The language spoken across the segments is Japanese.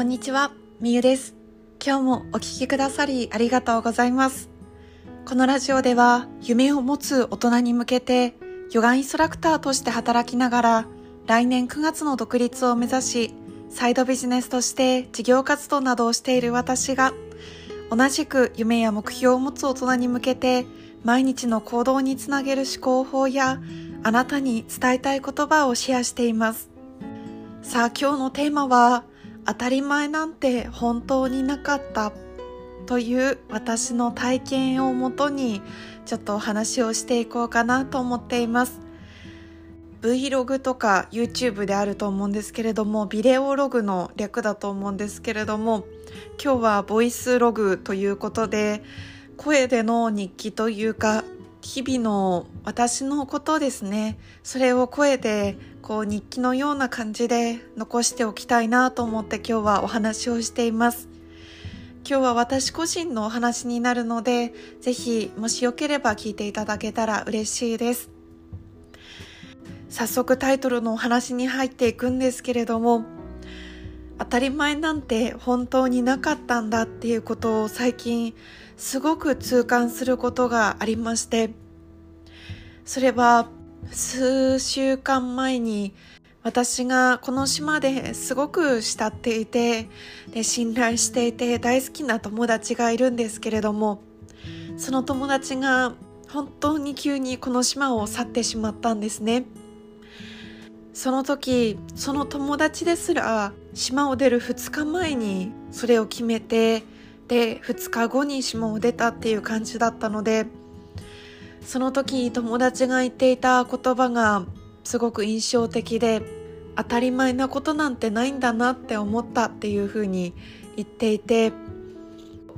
こんにちは、みゆです。今日もお聴きくださりありがとうございます。このラジオでは夢を持つ大人に向けてヨガインストラクターとして働きながら来年9月の独立を目指しサイドビジネスとして事業活動などをしている私が同じく夢や目標を持つ大人に向けて毎日の行動につなげる思考法やあなたに伝えたい言葉をシェアしています。さあ今日のテーマは当たり前なんて本当になかったという私の体験をもとにちょっとお話をしていこうかなと思っています。Vlog とか YouTube であると思うんですけれどもビデオログの略だと思うんですけれども今日はボイスログということで声での日記というか日々の私のことですね。それを声でこう日記のような感じで残しておきたいなと思って今日はお話をしています。今日は私個人のお話になるのでぜひもしよければ聞いていただけたら嬉しいです。早速タイトルのお話に入っていくんですけれども当たり前なんて本当になかったんだっていうことを最近すごく痛感することがありましてそれは数週間前に私がこの島ですごく慕っていてで信頼していて大好きな友達がいるんですけれどもその友達が本当に急にこの島を去ってしまったんですね。その時その友達ですら島を出る2日前にそれを決めてで2日後に島を出たっていう感じだったのでその時友達が言っていた言葉がすごく印象的で当たり前なことなんてないんだなって思ったっていうふうに言っていて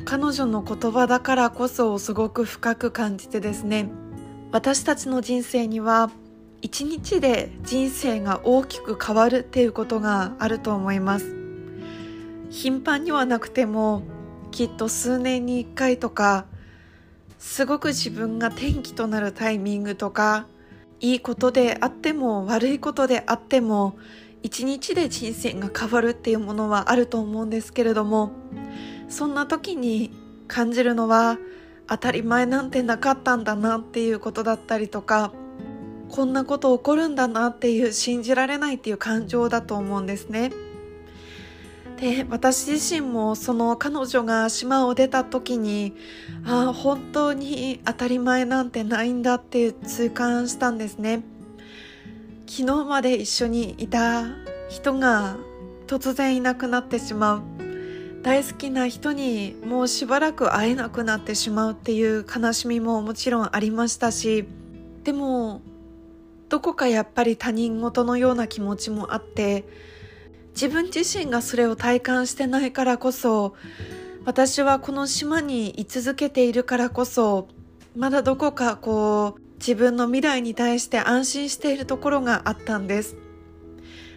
彼女の言葉だからこそすごく深く感じてですね。私たちの人生には一日で人生が大きく変わるっていうことがあると思います。頻繁にはなくてもきっと数年に1回とかすごく自分が転機となるタイミングとかいいことであっても悪いことであっても一日で人生が変わるっていうものはあると思うんですけれどもそんな時に感じるのは当たり前なんてなかったんだなっていうことだったりとかこんなこと起こるんだなっていう信じられないっていう感情だと思うんですね。で私自身もその彼女が島を出た時にああ本当に当たり前なんてないんだって痛感したんですね。昨日まで一緒にいた人が突然いなくなってしまう。大好きな人にもうしばらく会えなくなってしまうっていう悲しみももちろんありましたしでもどこかやっぱり他人事のような気持ちもあって自分自身がそれを体感してないからこそ私はこの島に居続けているからこそまだどこかこう自分の未来に対して安心しているところがあったんです。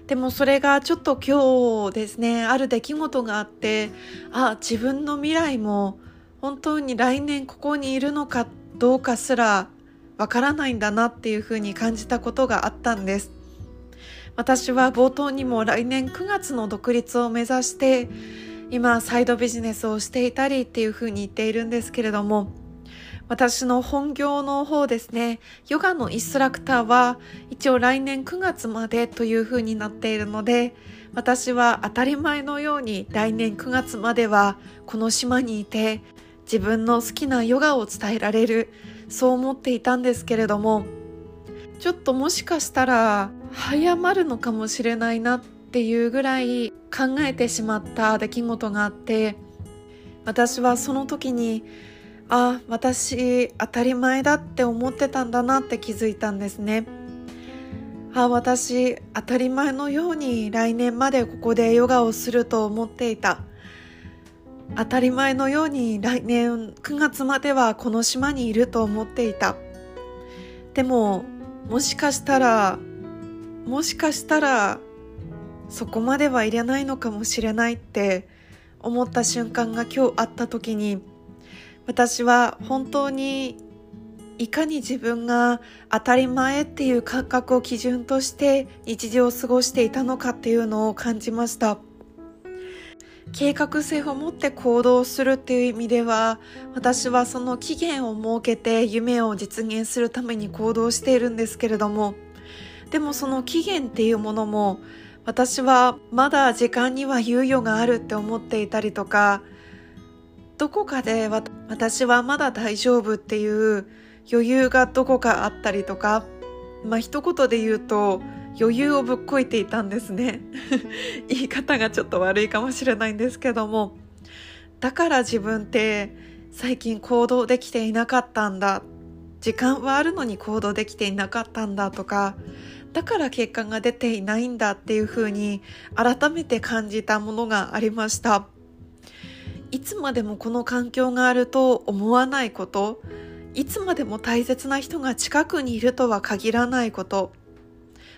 でもそれがちょっと今日ですねある出来事があってあ自分の未来も本当に来年ここにいるのかどうかすらわからないんだなっていうふうに感じたことがあったんです。私は冒頭にも来年9月の独立を目指して今サイドビジネスをしていたりっていうふうに言っているんですけれども私の本業の方ですねヨガのインストラクターは一応来年9月までというふうになっているので私は当たり前のように来年9月まではこの島にいて自分の好きなヨガを伝えられるそう思っていたんですけれどもちょっともしかしたら早まるのかもしれないなっていうぐらい考えてしまった出来事があって私はその時にあ私当たり前だって思ってたんだなって気づいたんですね。あ私当たり前のように来年までここでヨガをすると思っていた。当たり前のように来年9月まではこの島にいると思っていた。でももしかしたらもしかしたらそこまではいらないのかもしれないって思った瞬間が今日あった時に私は本当にいかに自分が当たり前っていう感覚を基準として日常を過ごしていたのかっていうのを感じました。計画性を持って行動するっていう意味では私はその期限を設けて夢を実現するために行動しているんですけれどもでもその期限っていうものも私はまだ時間には猶予があるって思っていたりとかどこかで私はまだ大丈夫っていう余裕がどこかあったりとかまあ一言で言うと余裕をぶっこいていたんですね。言い方がちょっと悪いかもしれないんですけども。だから自分って最近行動できていなかったんだ。時間はあるのに行動できていなかったんだとかだから結果が出ていないんだっていうふうに改めて感じたものがありました。いつまでもこの環境があると思わないこと。いつまでも大切な人が近くにいるとは限らないこと。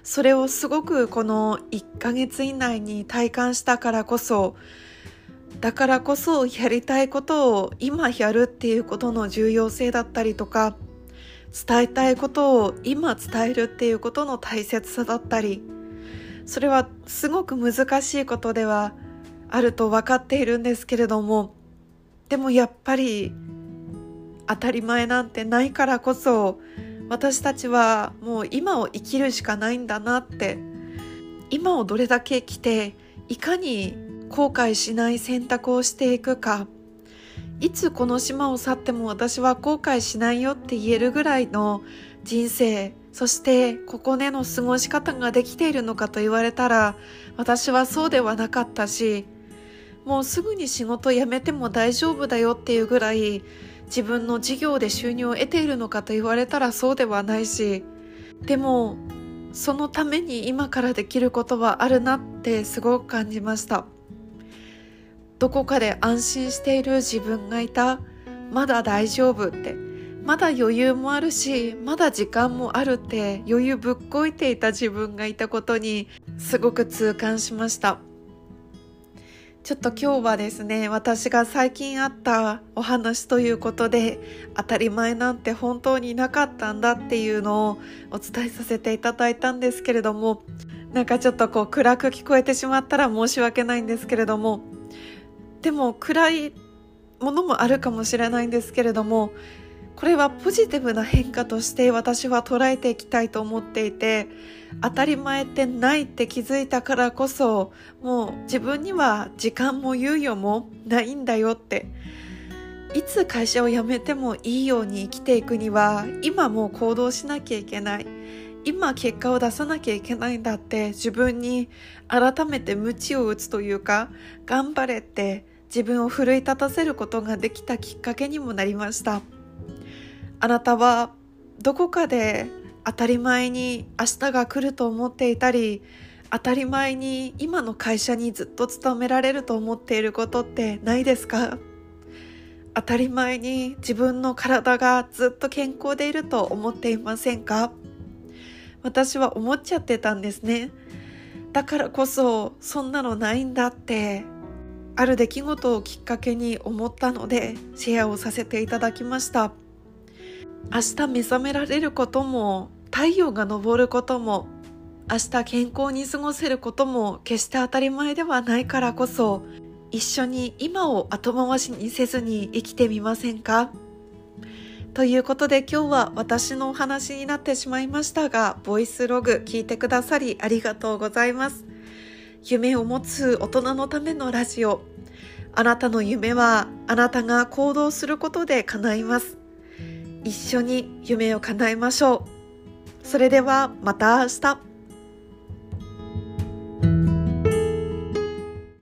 それをすごくこの1ヶ月以内に体感したからこそだからこそやりたいことを今やるっていうことの重要性だったりとか伝えたいことを今伝えるっていうことの大切さだったりそれはすごく難しいことではあると分かっているんですけれどもでもやっぱり当たり前なんてないからこそ私たちはもう今を生きるしかないんだなって今をどれだけ生きていかに後悔しない選択をしていくかいつこの島を去っても私は後悔しないよって言えるぐらいの人生そしてここでの過ごし方ができているのかと言われたら私はそうではなかったしもうすぐに仕事辞めても大丈夫だよっていうぐらい自分の事業で収入を得ているのかと言われたらそうではないしでもそのために今からできることはあるなってすごく感じました。どこかで安心している自分がいた。まだ大丈夫って。まだ余裕もあるしまだ時間もあるって余裕ぶっこいていた自分がいたことにすごく痛感しました。ちょっと今日はですね、私が最近あったお話ということで、当たり前なんて本当になかったんだっていうのをお伝えさせていただいたんですけれども、なんかちょっとこう暗く聞こえてしまったら申し訳ないんですけれども、でも暗いものもあるかもしれないんですけれども、これはポジティブな変化として私は捉えていきたいと思っていて当たり前ってないって気づいたからこそもう自分には時間も猶予もないんだよっていつ会社を辞めてもいいように生きていくには今もう行動しなきゃいけない今結果を出さなきゃいけないんだって自分に改めて鞭を打つというか頑張れって自分を奮い立たせることができたきっかけにもなりました。あなたはどこかで当たり前に明日が来ると思っていたり当たり前に今の会社にずっと勤められると思っていることってないですか？当たり前に自分の体がずっと健康でいると思っていませんか？私は思っちゃってたんですね。だからこそそんなのないんだってある出来事をきっかけに思ったのでシェアをさせていただきました。明日目覚められることも太陽が昇ることも明日健康に過ごせることも決して当たり前ではないからこそ一緒に今を後回しにせずに生きてみませんか？ということで今日は私のお話になってしまいましたがボイスログ聞いてくださりありがとうございます夢を持つ大人のためのラジオあなたの夢はあなたが行動することで叶います一緒に夢を叶えましょう。それではまた明日。